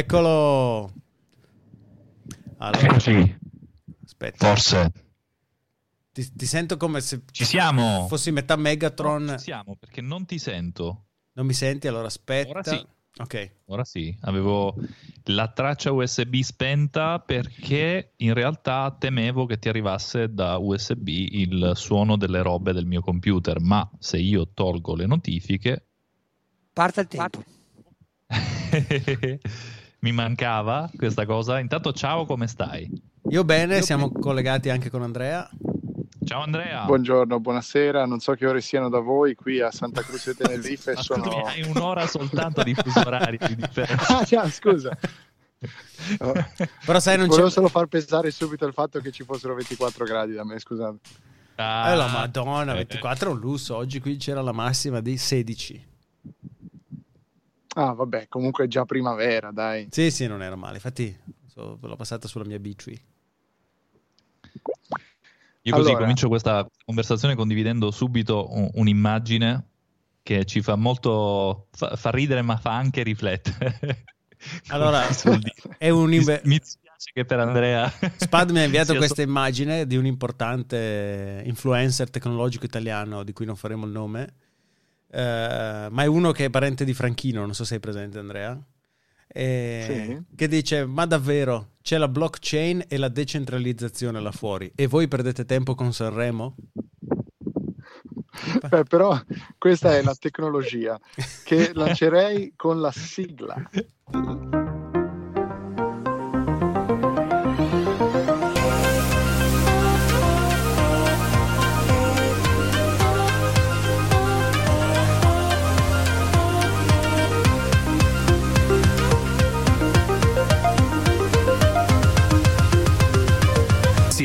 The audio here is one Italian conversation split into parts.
Eccolo. Allora, Eccoci, aspetta. forse. Ti, ti sento come se Ci siamo. fossi metà Megatron. No, ci siamo perché non ti sento. Non mi senti? Allora aspetta. Ora sì. Ok. Ora sì, avevo la traccia USB spenta perché in realtà temevo che ti arrivasse da USB il suono delle robe del mio computer, ma se io tolgo le notifiche Parte il tempo. mi mancava questa cosa. Intanto ciao, come stai? Io bene, siamo collegati anche con Andrea. Ciao Andrea. Buongiorno, buonasera, non so che ore siano da voi qui a Santa Croce Tenerife. Ma sono... hai un'ora soltanto di fuso orario di differenza. Ah, già, scusa. Oh, Però sai, non Volevo c'è... solo far pesare subito il fatto che ci fossero 24 gradi da me, scusate. Ah, Eh, la madonna, eh, 24 è un lusso. Oggi qui c'era la massima di 16. Ah, vabbè, comunque è già primavera, dai. Sì, sì, non era male. Infatti, so- l'ho passata sulla mia B-Tree. Io così Allora. comincio questa conversazione condividendo subito un- un'immagine che ci fa molto fa, fa ridere ma fa anche riflettere. Allora, è un mi, inve- mi dispiace che per Andrea Spad mi ha inviato questa immagine di un importante influencer tecnologico italiano di cui non faremo il nome, eh, ma è uno che è parente di Franchino, non so se sei presente Andrea, e- Sì. che dice ma davvero c'è la blockchain e la decentralizzazione là fuori e voi perdete tempo con Sanremo? Beh, però questa è la tecnologia che lancerei con la sigla.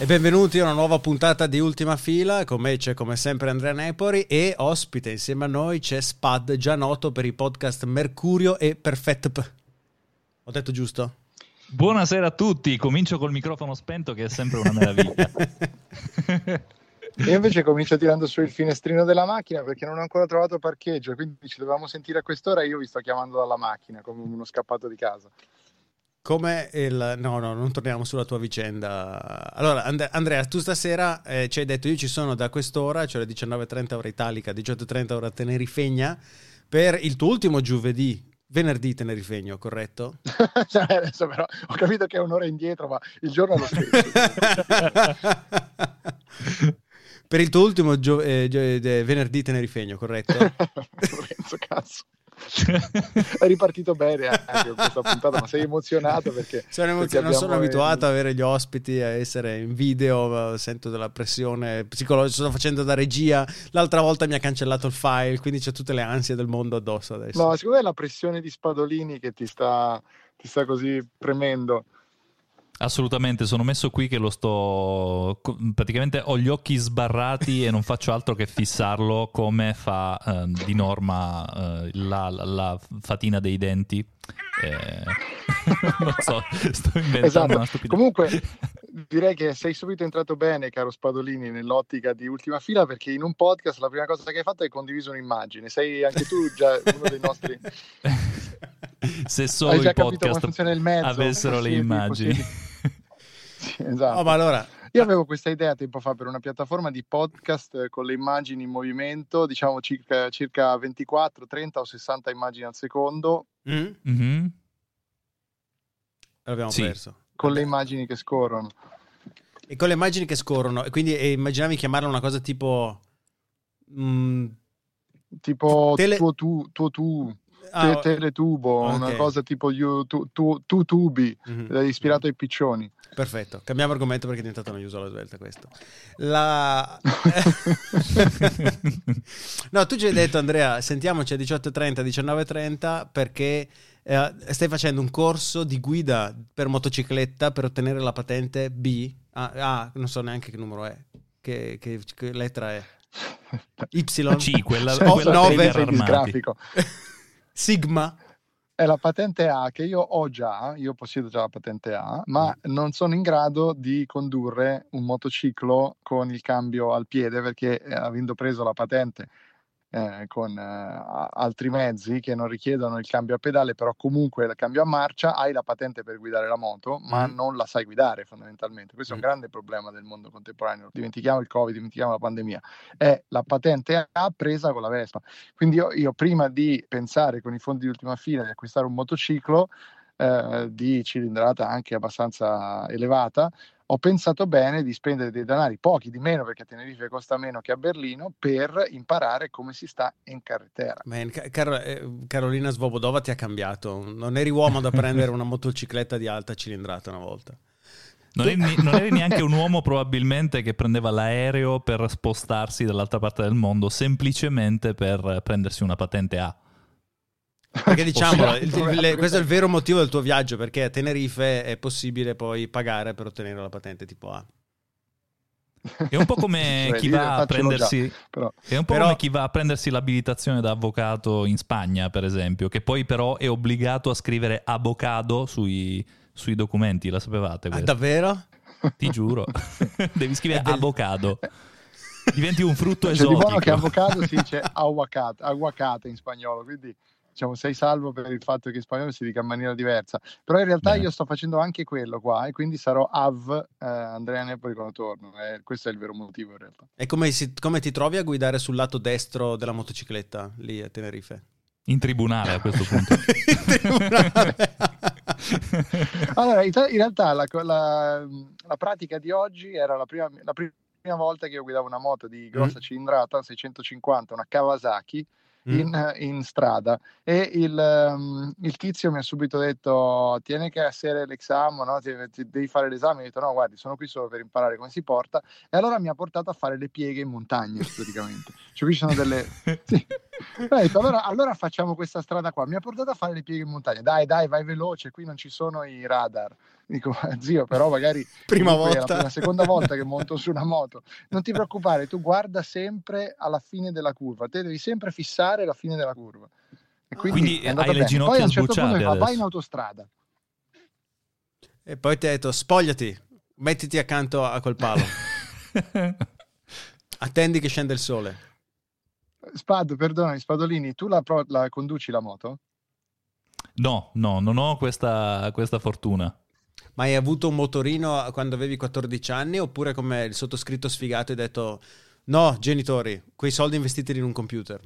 E benvenuti a una nuova puntata di Ultima Fila, con me c'è come sempre Andrea Nepori e ospite insieme a noi c'è Spad, già noto per i podcast Mercurio e Perfect. Ho detto giusto? Buonasera a tutti, comincio col microfono spento che è sempre una meraviglia. Io invece comincio tirando su il finestrino della macchina perché non ho ancora trovato parcheggio, quindi ci dovevamo sentire a qu'ora e io vi sto chiamando dalla macchina come uno scappato di casa. Come il... No, no, non torniamo sulla tua vicenda. Allora, And- Andrea, tu stasera eh, ci hai detto io ci sono da quest'ora, cioè alle 19.30 ora italica, 18.30 ora tenerifegna, per il tuo ultimo giovedì, venerdì tenerifegno, corretto? Cioè, adesso però ho capito che è un'ora indietro, ma il giorno è lo stesso. per il tuo ultimo gio- eh, gio- eh, venerdì tenerifegno, corretto? Lorenzo, cazzo. È ripartito bene anche con questa puntata, ma sei emozionato perché... Sono emozionato, non sono abituato ad avere gli ospiti, a essere in video, eh, sento della pressione psicologica, sto facendo da regia, l'altra volta mi ha cancellato il file, quindi c'ho tutte le ansie del mondo addosso adesso. No, secondo me è la pressione di Spadolini che ti sta, ti sta così premendo. Assolutamente, sono messo qui che lo sto. Praticamente ho gli occhi sbarrati e non faccio altro che fissarlo come fa eh, di norma eh, la, la- la fatina dei denti. Eh, non so, sto inventando Esatto. una stupida. Comunque direi che sei subito entrato bene, caro Spadolini, nell'ottica di ultima fila perché in un podcast la prima cosa che hai fatto è condiviso un'immagine. Sei anche tu già uno dei nostri... Se solo i podcast funziona il mezzo. avessero le immagini. Sì, esatto. Oh, ma allora, Io avevo questa idea tempo fa per una piattaforma di podcast eh, con le immagini in movimento, diciamo circa, circa 24, 30 o 60 immagini al secondo, mm? Mhm. l'abbiamo Sì. perso. con le immagini che scorrono. E con le immagini che scorrono, e quindi e immaginavi chiamarla una cosa tipo... mm, Tipo Tele- tuo tu, tuo tu, ah, te- teletubo, ok. una cosa tipo you, tu, tu, tu tubi, mhm. eh, ispirato ai piccioni. Perfetto, cambiamo argomento perché è diventato noioso alla svelta questo. La... no, tu ci hai detto Andrea, sentiamoci a 18.30, 19.30 perché eh, stai facendo un corso di guida per motocicletta per ottenere la patente B. Ah, ah, non so neanche che numero è, che, che- che lettera è. Y. C, quella, Senza quella nove- dei Sigma. È la patente A che io ho già, io possiedo già la patente A, ma non sono in grado di condurre un motociclo con il cambio al piede perché eh, avendo preso la patente eh, con eh, altri mezzi che non richiedono il cambio a pedale, però comunque il cambio a marcia, hai la patente per guidare la moto, ma Mm. non la sai guidare fondamentalmente. Questo è un Mm. grande problema del mondo contemporaneo. Dimentichiamo il Covid, dimentichiamo la pandemia. È la patente A presa con la Vespa. Quindi io, io prima di pensare con i fondi di ultima fila di acquistare un motociclo eh, di cilindrata anche abbastanza elevata, ho pensato bene di spendere dei denari, pochi di meno perché a Tenerife costa meno che a Berlino, per imparare come si sta in carretera. Man, Ca- Car- eh, Carolina Svobodova ti ha cambiato. Non eri uomo da prendere una motocicletta di alta cilindrata una volta. Non eri, non eri neanche un uomo probabilmente che prendeva l'aereo per spostarsi dall'altra parte del mondo semplicemente per prendersi una patente A. Perché il- le- questo è il vero motivo del tuo viaggio, perché a Tenerife è possibile poi pagare per ottenere la patente tipo A. È un po' come Cioè, chi va a faccelo già, prendersi però È un po' Però- come chi va a prendersi l'abilitazione da avvocato in Spagna, per esempio, che poi però è obbligato a scrivere avocado sui, sui documenti, la sapevate? Ah, davvero? Ti giuro. Devi scrivere del- avocado. Diventi un frutto c'è Cioè, di buono che esotico. avocado si dice aguacate, aguacate in spagnolo, quindi diciamo sei salvo per il fatto che in spagnolo si dica in maniera diversa. Però in realtà Bene. io sto facendo anche quello qua e quindi sarò AV eh, Andrea Nepoli quando torno. Eh, questo è il vero motivo in realtà. E come, si- come ti trovi a guidare sul lato destro della motocicletta lì a Tenerife? In tribunale a questo punto. In tribunale. Allora, in, in realtà la, la- la pratica di oggi era la prima, la prima volta che io guidavo una moto di grossa Mm. cilindrata, 650, una Kawasaki, Mm. In, in strada. E il, ehm, il tizio mi ha subito detto tieni che essere l'esame no? Ti- ti- devi fare l'esame. Io ho detto no guardi sono qui solo per imparare come si porta. E allora mi ha portato a fare le pieghe in montagna praticamente. Cioè qui ci sono delle sì. Detto, allora, allora facciamo questa strada qua. Mi ha portato a fare le pieghe in montagna. Dai dai vai veloce qui non ci sono i radar dico zio però magari Prima comunque è volta. la, seconda volta che monto su una moto non ti preoccupare, tu guarda sempre alla fine della curva, te devi sempre fissare la fine della curva. E quindi, Quindi hai le ginocchia Poi a un certo punto mi fa, vai adesso." in autostrada. E poi ti ha detto spogliati, mettiti accanto a quel palo, attendi che scende il sole. Spad, perdonami, Spadolini, tu la, pro- la conduci la moto? No, no, non ho questa, questa fortuna. Ma hai avuto un motorino quando avevi 14 anni oppure come il sottoscritto sfigato hai detto no genitori, quei soldi investiteli in un computer?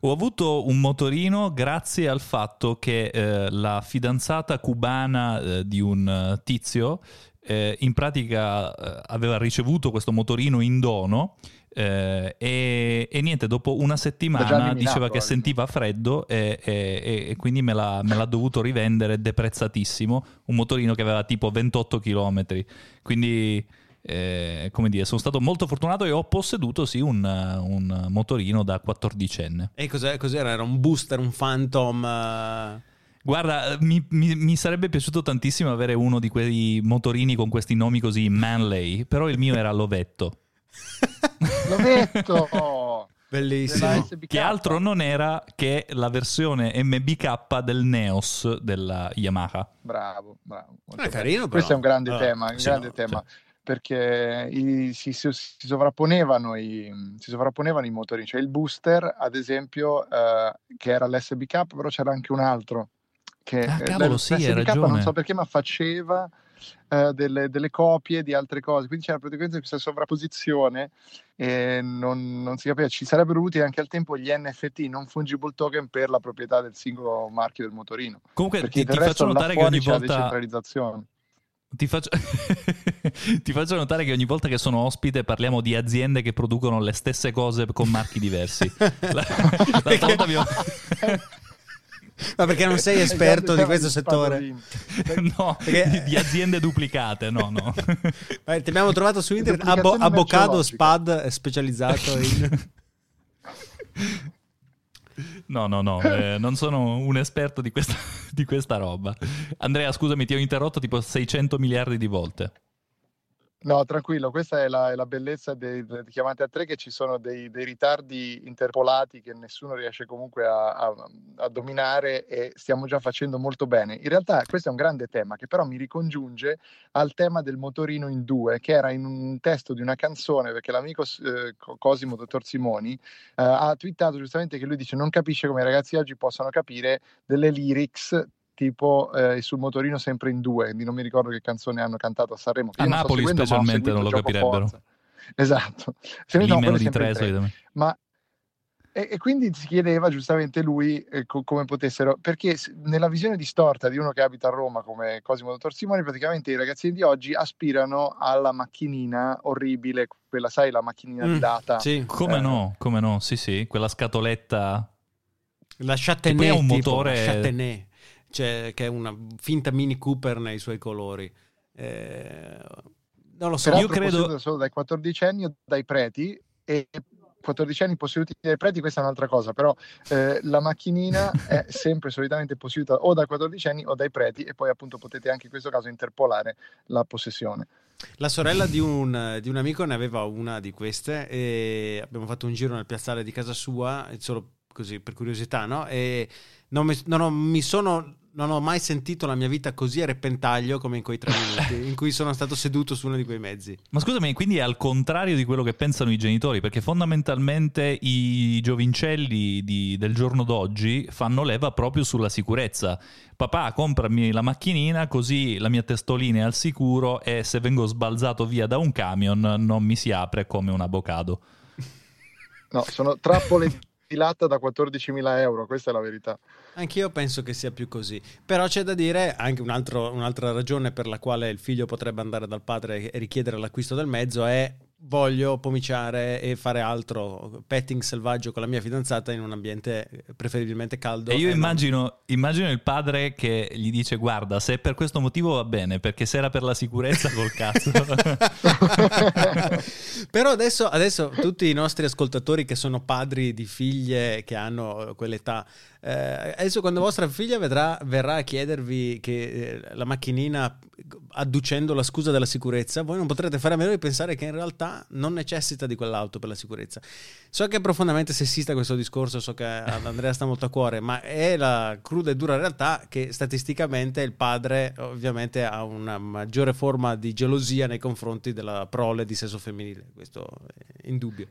Ho avuto un motorino grazie al fatto che eh, la fidanzata cubana eh, di un eh, tizio eh, in pratica eh, aveva ricevuto questo motorino in dono eh, e, e niente, dopo una settimana diceva che sentiva freddo e, e- e- e quindi me l'ha, me l'ha dovuto rivendere deprezzatissimo, un motorino che aveva tipo 28 km. Quindi, eh, come dire, sono stato molto fortunato e ho posseduto sì un, un motorino da 14enne. E cos'era? Era un booster, un phantom? eh? Guarda, mi, mi- mi sarebbe piaciuto tantissimo avere uno di quei motorini con questi nomi così manley, però il mio era l'ovetto, L'ovetto! Bellissimo. che altro non era che la versione MBK del Neos della Yamaha. Bravo, bravo. molto È carino, però. Questo è un grande Ah, tema, un sì, grande no, tema. Perché i- si, si- si sovrapponevano i, si sovrapponevano i motori, cioè il booster, ad esempio, eh, che era l'SBK, però c'era anche un altro. Che, Ah, cavolo, sì, hai l'SBK ragione. non so perché, ma faceva eh, delle, delle copie di altre cose, quindi c'era praticamente questa sovrapposizione e non, non si capiva. Ci sarebbero utili anche al tempo gli NFT, non fungible token, per la proprietà del singolo marchio del motorino. Comunque Perché ti, ti faccio notare che ogni la volta... decentralizzazione. Ti faccio... ti faccio notare che ogni volta che sono ospite parliamo di aziende che producono le stesse cose con marchi diversi. La- L'altra volta abbiamo... Ma perché non sei esperto di questo settore? no, Perché- di, aziende duplicate, no, no. Eh, Ti abbiamo trovato su internet Abo- Avocado. Spad specializzato in... No, no, no, eh, non sono un esperto di questa, di questa roba. Andrea, scusami, ti ho interrotto tipo 600 miliardi di volte. No, tranquillo, questa è la, è la bellezza dei, delle chiamate a tre, che ci sono dei, dei ritardi interpolati che nessuno riesce comunque a, a, a, dominare e stiamo già facendo molto bene. In realtà questo è un grande tema che però mi ricongiunge al tema del motorino in due, che era in un testo di una canzone, perché l'amico eh, Cosimo, dottor Simoni, eh, ha twittato giustamente che lui dice non capisce come i ragazzi oggi possano capire delle lyrics tipo eh, sul motorino sempre in due, quindi non mi ricordo che canzone hanno cantato a Sanremo. A Napoli specialmente non lo capirebbero. Forza. Esatto. Se Lì no, meno di tre. Ma e, e, quindi si chiedeva giustamente lui eh, co- come potessero, perché nella visione distorta di uno che abita a Roma come Cosimo Dottor Simone, praticamente i ragazzini di oggi aspirano alla macchinina orribile, quella sai, la macchinina mm, di data. Sì. Come eh, no, come no, sì sì, quella scatoletta. La Châtenay, un motore... Tipo, cioè, che è una finta Mini Cooper nei suoi colori. Eh, non lo so, Peraltro io credo solo dai 14 anni o dai preti e 14 anni posseduti dai preti, questa è un'altra cosa, però eh, la macchinina è sempre solitamente posseduta o dai 14 anni o dai preti e poi appunto potete anche in questo caso interpolare la possessione. La sorella di un, di un amico ne aveva una di queste e abbiamo fatto un giro nel piazzale di casa sua, solo così per curiosità, no? E non mi, non ho, mi sono non ho mai sentito la mia vita così a repentaglio come in quei tre minuti in cui sono stato seduto su uno di quei mezzi. Ma scusami, quindi è al contrario di quello che pensano i genitori, perché fondamentalmente i giovincelli di, del giorno d'oggi fanno leva proprio sulla sicurezza. Papà, comprami la macchinina così la mia testolina è al sicuro e se vengo sbalzato via da un camion non mi si apre come un avocado. No, sono trappole stilata da 14.000 euro, questa è la verità. Anch'io penso che sia più così, però c'è da dire anche un altro, un'altra ragione per la quale il figlio potrebbe andare dal padre e richiedere l'acquisto del mezzo è voglio pomiciare e fare altro, petting selvaggio con la mia fidanzata in un ambiente preferibilmente caldo. E io e immagino, non... immagino, il padre che gli dice guarda se per questo motivo va bene, perché se era per la sicurezza col cazzo. Però adesso, adesso tutti i nostri ascoltatori che sono padri di figlie che hanno quell'età eh, adesso quando vostra figlia vedrà, verrà a chiedervi che, eh, la macchinina adducendo la scusa della sicurezza, voi non potrete fare a meno di pensare che in realtà non necessita di quell'auto per la sicurezza. So che è profondamente sessista questo discorso, so che ad Andrea sta molto a cuore, ma è la cruda e dura realtà che statisticamente il padre ovviamente ha una maggiore forma di gelosia nei confronti della prole di sesso femminile, questo è indubbio.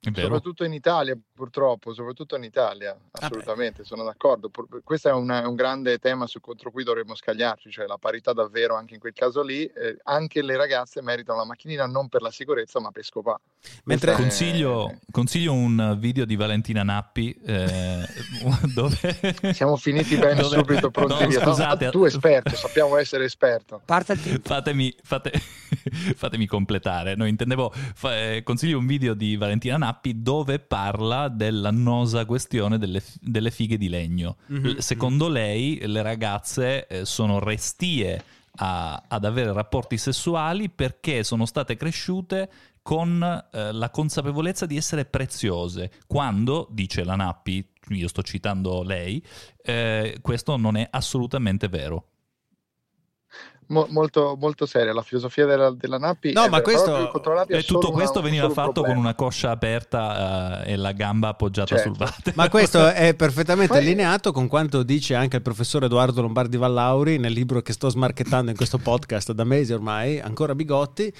Soprattutto in Italia, purtroppo, soprattutto in Italia, assolutamente, Vabbè. sono d'accordo. Questo è un, un, grande tema su, contro cui dovremmo scagliarci, cioè la parità davvero anche in quel caso lì. Eh, anche le ragazze meritano la macchinina non per la sicurezza, ma per scopare. Mentre consiglio, è... consiglio, un video di Valentina Nappi eh, dove... Siamo finiti bene dove... subito, pronti no, via. Scusate, no, tu esperto, sappiamo essere esperto. Fatemi, fate... fatemi completare. No, intendevo, fa... Eh, consiglio un video di Valentina Nappi Nappi dove parla dell'annosa questione delle, delle fighe di legno. Mm-hmm. Secondo lei le ragazze eh, sono restie a, ad avere rapporti sessuali perché sono state cresciute con eh, la consapevolezza di essere preziose, quando, dice la Nappi, io sto citando lei, eh, questo non è assolutamente vero mo- molto, molto seria la filosofia della, della Nappi. No, ma questo, e tutto questo una, veniva fatto problema. con una coscia aperta uh, e la gamba appoggiata certo. sul vate. Ma questo è perfettamente Poi... allineato con quanto dice anche il professor Edoardo Lombardi Vallauri nel libro che sto smarchettando in questo podcast da mesi ormai, ancora Bigotti,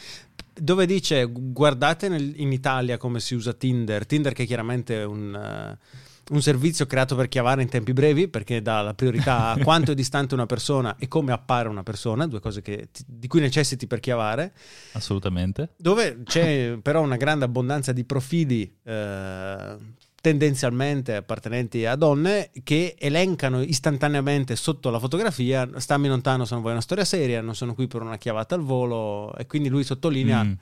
dove dice guardate nel, in Italia come si usa Tinder, Tinder che è chiaramente un... Uh, un servizio creato per chiavare in tempi brevi perché dà la priorità a quanto è distante una persona e come appare una persona, due cose che, di cui necessiti per chiavare. Assolutamente. Dove c'è però una grande abbondanza di profili eh, tendenzialmente appartenenti a donne che elencano istantaneamente sotto la fotografia stammi lontano se non vuoi una storia seria, non sono qui per una chiavata al volo e quindi lui sottolinea... Mm.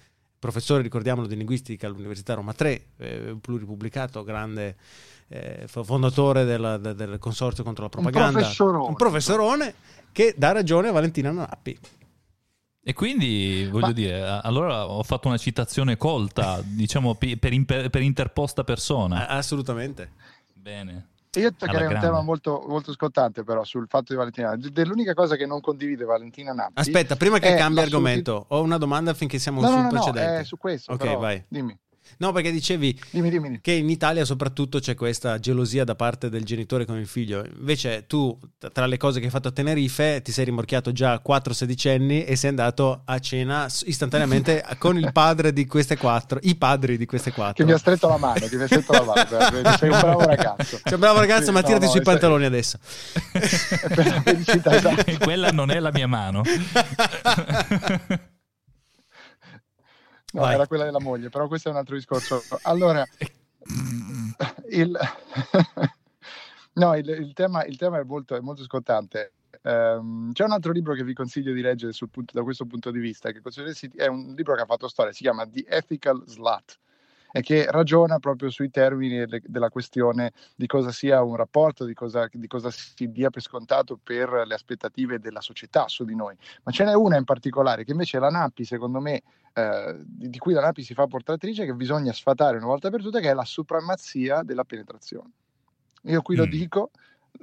Professore, ricordiamolo, di linguistica all'Università Roma 3, eh, pluripubblicato, grande eh, fondatore del, del, consorzio contro la propaganda, un professorone. un professorone che dà ragione a Valentina Nappi. E quindi voglio Ma... dire, allora ho fatto una citazione colta, diciamo per, imper- per interposta persona. Assolutamente. Bene. Io toccherei un tema molto, molto scottante però sul fatto di Valentina. D- Dell'unica cosa che non condivide Valentina Nappi. Aspetta, prima che cambi argomento, ho una domanda finché siamo No, sul no, no, no, precedente. è su questo. Ok, però, vai. Dimmi, No, perché dicevi dimmi, dimmi. che in Italia soprattutto c'è questa gelosia da parte del genitore con il figlio. Invece tu, tra le cose che hai fatto a Tenerife, ti sei rimorchiato già 4 sedicenni e sei andato a cena istantaneamente con il padre di queste quattro, i padri di queste quattro. Che mi ha stretto la mano, che mi ha stretto la mano. Sei un bravo ragazzo. Sei un bravo ragazzo, Sì, ma no, tirati no, sui è- pantaloni adesso. per la felicità, esatto. E quella non è la mia mano. No, Vai. era quella della moglie, però questo è un altro discorso. Allora, il, no, il, il tema, il tema è, molto, è molto scottante. Ehm, c'è un altro libro che vi consiglio di leggere sul punto- da questo punto di vista, che è un libro che ha fatto storia, si chiama The Ethical Slut e che ragiona proprio sui termini delle- della questione di cosa sia un rapporto, di cosa, di cosa si dia per scontato per le aspettative della società su di noi. Ma ce n'è una in particolare che invece la Nappi, secondo me, eh, di di cui la Nappi si fa portatrice, che bisogna sfatare una volta per tutte, che è la supremazia della penetrazione. Io qui lo Mm. dico,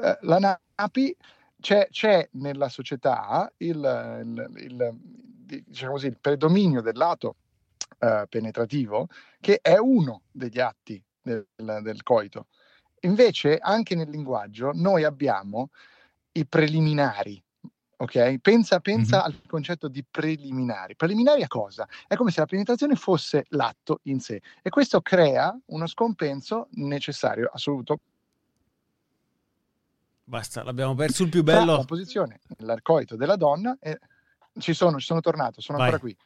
eh, la Nappi c'è, c'è nella società il, il- il- diciamo così, il predominio del lato eh, penetrativo, che è uno degli atti del, del coito. Invece, anche nel linguaggio, noi abbiamo i preliminari. Ok? Pensa, pensa Mhm. al concetto di preliminari. Preliminari a cosa? È come se la penetrazione fosse l'atto in sé e questo crea uno scompenso necessario, assoluto, Basta, l'abbiamo perso il più tra la bello. posizione nell'arcoito della donna e ci sono, ci sono tornato, sono Vai. ancora qui.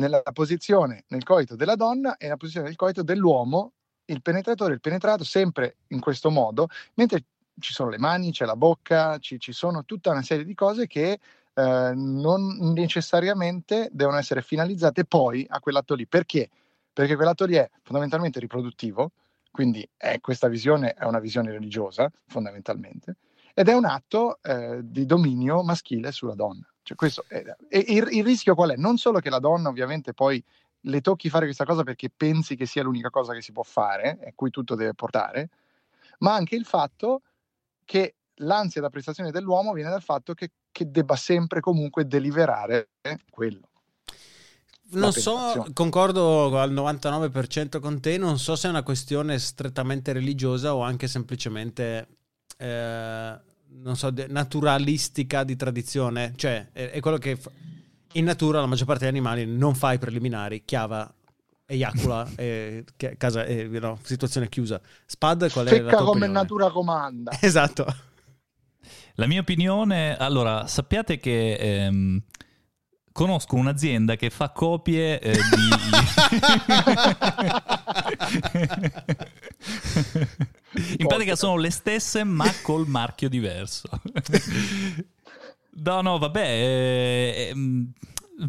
Nella posizione nel coito della donna e nella posizione del coito dell'uomo, il penetratore, il penetrato sempre in questo modo, mentre ci sono le mani, c'è la bocca, ci, ci sono tutta una serie di cose che eh, non necessariamente devono essere finalizzate poi a quell'atto lì. Perché? Perché quell'atto lì è fondamentalmente riproduttivo, quindi è, questa visione è una visione religiosa, fondamentalmente, ed è un atto eh, di dominio maschile sulla donna. Cioè, questo è- il, il rischio qual è? Non solo che la donna ovviamente poi le tocchi fare questa cosa perché pensi che sia l'unica cosa che si può fare, e a cui tutto deve portare, ma anche il fatto che l'ansia da prestazione dell'uomo viene dal fatto che, che debba sempre comunque deliberare quello. Non so, concordo al 99% con te, non so se è una questione strettamente religiosa o anche semplicemente, eh, non so, naturalistica di tradizione. Cioè, è, è quello che fa- in natura la maggior parte degli animali non fa i preliminari, chiava, eiacula, e che- casa, e, no, situazione chiusa. Spad, qual è la Fecca tua come opinione? natura comanda. Esatto. La mia opinione, allora, sappiate che ehm, conosco un'azienda che fa copie eh, di... In pratica sono le stesse ma col marchio diverso. No, no, vabbè, eh, ehm,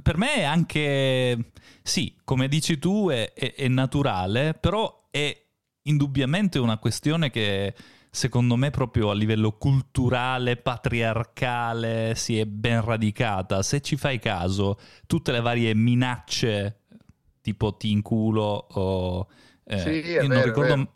per me è anche, sì, come dici tu, è, è- è naturale, però è indubbiamente una questione che secondo me proprio a livello culturale, patriarcale, si è ben radicata. Se ci fai caso, tutte le varie minacce, tipo ti inculo o... eh, Sì, io non vero, ricordo.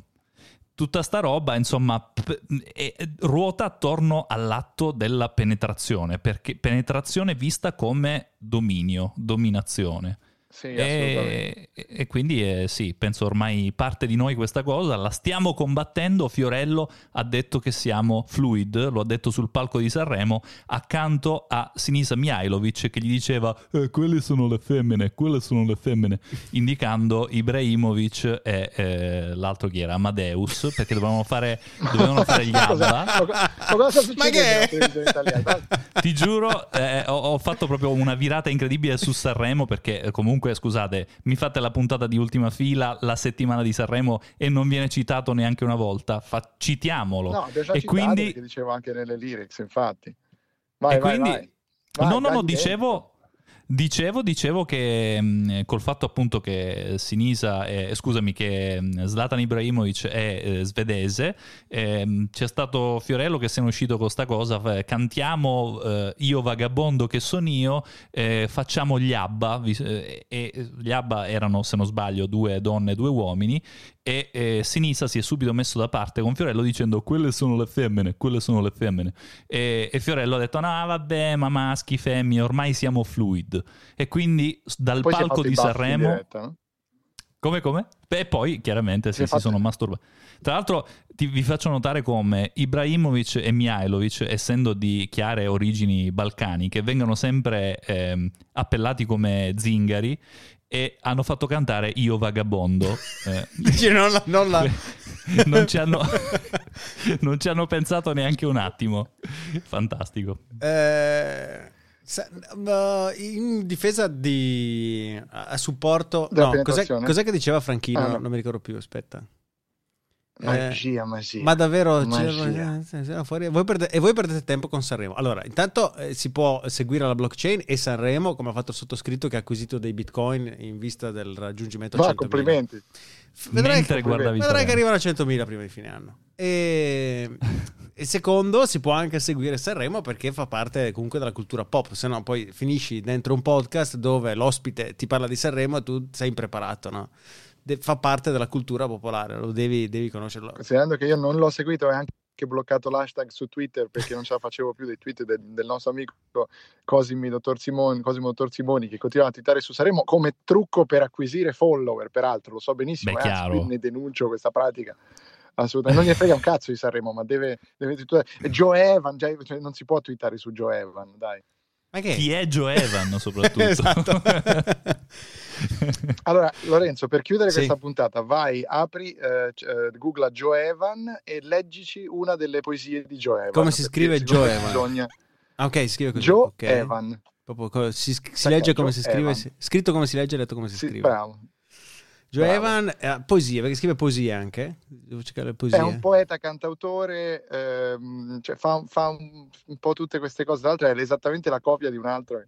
Tutta sta roba, insomma, p- è- ruota attorno all'atto della penetrazione, perché penetrazione vista come dominio, dominazione. Sì. E, e quindi eh, sì, penso ormai parte di noi questa cosa, la stiamo combattendo. Fiorello ha detto che siamo fluid, lo ha detto sul palco di Sanremo, accanto a Sinisa Mihailovic che gli diceva "Eh, quelle sono le femmine, quelle sono le femmine, indicando Ibrahimovic e eh, l'altro chi era, Amadeus, perché dovevano fare, dovevano fare gli ABBA. ma cosa Ma che? Ti giuro, eh, ho, ho fatto proprio una virata incredibile su Sanremo perché eh, comunque, scusate, mi fate la puntata di ultima fila la settimana di Sanremo e non viene citato neanche una volta. Fa- citiamolo. No, già e quindi, dicevo anche nelle lyrics, infatti. Vai, e vai, quindi- vai. Vai, no, no, no, di dicevo, dicevo, dicevo che mh, col fatto appunto che Sinisa, è, scusami, che mh, Zlatan Ibrahimovic è eh, svedese, ehm, c'è stato Fiorello che se ne è uscito con sta cosa, fa- cantiamo eh, Io vagabondo che sono io, eh, facciamo gli ABBA, vi- eh, e gli ABBA erano, se non sbaglio, due donne e due uomini, e eh, Sinisa si è subito messo da parte con Fiorello dicendo quelle sono le femmine, quelle sono le femmine. E, e Fiorello ha detto no vabbè ma maschi, femmine, ormai siamo fluid. E quindi dal Poi palco di Sanremo... diretta, no? Come come? E poi chiaramente Si si fatto- sono masturbati. Tra l'altro ti- vi faccio notare come Ibrahimovic e Mihailovic, essendo di chiare origini balcaniche, vengono sempre ehm, appellati come zingari e hanno fatto cantare Io vagabondo. Eh, non la- non la- non, ci hanno, non ci hanno pensato neanche un attimo. Fantastico. Eh, in difesa di a supporto no, cos'è, cos'è che diceva Franchino Ah, no. non mi ricordo più aspetta Magia, magia. ma davvero Magia. cioè, eh, siamo fuori- voi perde- e voi perdete tempo con Sanremo allora intanto eh, si può seguire la blockchain e Sanremo come ha fatto il sottoscritto che ha acquisito dei bitcoin in vista del raggiungimento Va, 100.000. complimenti. Vedrai, Mentre che, vedrai che arrivano a 100.000 prima di fine anno. E, e secondo, si può anche seguire Sanremo perché fa parte comunque della cultura pop. Se no, poi finisci dentro un podcast dove l'ospite ti parla di Sanremo e tu sei impreparato, no? De- fa parte della cultura popolare, lo devi, devi conoscerlo. Considerando che io non l'ho seguito e anche bloccato l'hashtag su Twitter perché non ce la facevo più dei tweet del, del nostro amico Cosimi Dottor Simoni, Cosimo Dottor Simoni che continua a twittare su Saremo come trucco per acquisire follower, peraltro lo so benissimo, Beh, eh, anzi, ne denuncio questa pratica. Assolutamente, non gli frega un cazzo di Sanremo, ma deve, deve twittare. Joe Evan, già- cioè, non si può twittare su Joe Evan, dai. Ma che? Chi è Joe Evan soprattutto? Esatto. Allora, Lorenzo, per chiudere Sì. questa puntata, vai, apri, eh, eh, googla Joe Evan e leggici una delle poesie di Joe Evan. Come si scrive Joe Evan? Bisogna... Ah, ok, scrive così. Joe ok. Evan. Proprio si, si legge come si scrive, si- scritto come si legge, letto come si Sì, scrive. bravo. Joe. Evan, eh, poesie, perché scrive poesie anche. Devo cercare le poesie. È un poeta, cantautore, ehm, cioè fa, fa un, un po' tutte queste cose. Tra l'altro è esattamente la copia di un altro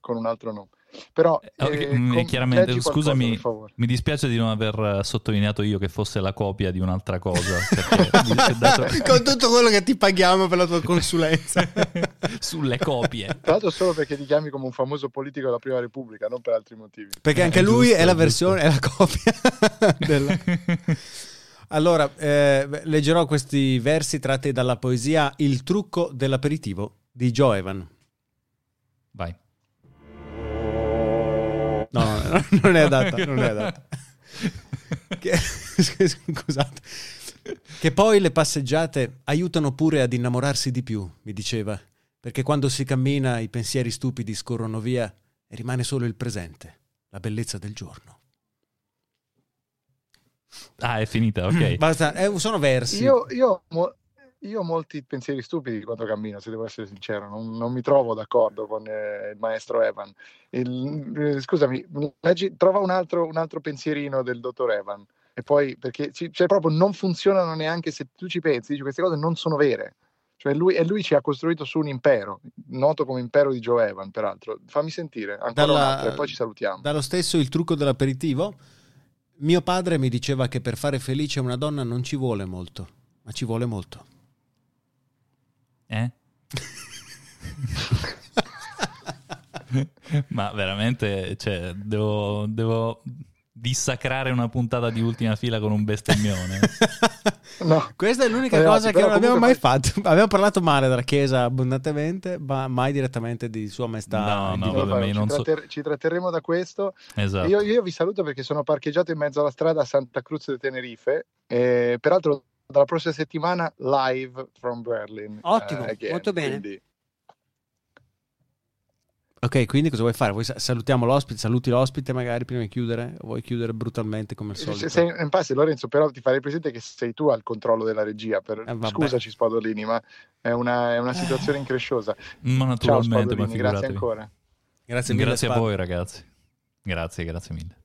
con un altro nome. Però, Ok, eh, mm, com- chiaramente, qualcosa, scusami, mi dispiace di non aver eh, sottolineato io che fosse la copia di un'altra cosa. Dato- Con tutto quello che ti paghiamo per la tua consulenza. sulle copie. Tra l'altro solo perché ti chiami come un famoso politico della Prima Repubblica, non per altri motivi. Perché Eh, anche lui giusto, è la giusto. versione, è la copia. della- Allora, eh, leggerò questi versi tratti dalla poesia Il trucco dell'aperitivo di Joe Evan. Vai. No, no, no, non è adatta, non è adatta. Che- Scusate. Che poi le passeggiate aiutano pure ad innamorarsi di più, mi diceva, perché quando si cammina i pensieri stupidi scorrono via e rimane solo il presente, la bellezza del giorno. Ah, è finita, ok. Basta, eh, sono versi. Io, io io ho molti pensieri stupidi quando cammino, se devo essere sincero, non, non mi trovo d'accordo con eh, il maestro Evan. Il- eh, scusami, leggi- trova un altro, un altro pensierino del dottor Evan. E poi, perché ci- cioè, proprio non funzionano neanche se tu ci pensi, dici, queste cose non sono vere. Cioè lui, e lui ci ha costruito su un impero, noto come impero di Joe Evan, peraltro. Fammi sentire, ancora Dalla- un'altra e poi ci salutiamo. Dallo stesso il trucco dell'aperitivo. Mio padre mi diceva che per fare felice una donna non ci vuole molto, ma ci vuole molto. Eh? Ma veramente, cioè, devo, devo dissacrare una puntata di ultima fila con un bestemmione. No. Questa è l'unica Ragazzi, cosa che non abbiamo mai fatto. Abbiamo parlato male della Chiesa abbondantemente, ma mai direttamente di Sua Maestà. No, no, vabbè, io ci, so- tratter- ci tratterremo da questo. Esatto. Io, io vi saluto perché sono parcheggiato in mezzo alla strada a Santa Cruz de Tenerife. E, peraltro, dalla prossima settimana live from Berlin. Ottimo, eh, again. molto bene. Quindi, Ok, quindi cosa vuoi fare? Vuoi sa- salutiamo l'ospite, saluti l'ospite magari prima di chiudere? O vuoi chiudere brutalmente come al solito? sei in pace, Lorenzo, però ti farei presente che sei tu al controllo della regia. Per, Eh, scusaci, Spadolini, ma è una, è una situazione incresciosa. Ma Ciao, naturalmente, ma Spadolini, grazie ancora. Grazie mille. Grazie a voi ragazzi. Grazie, grazie mille.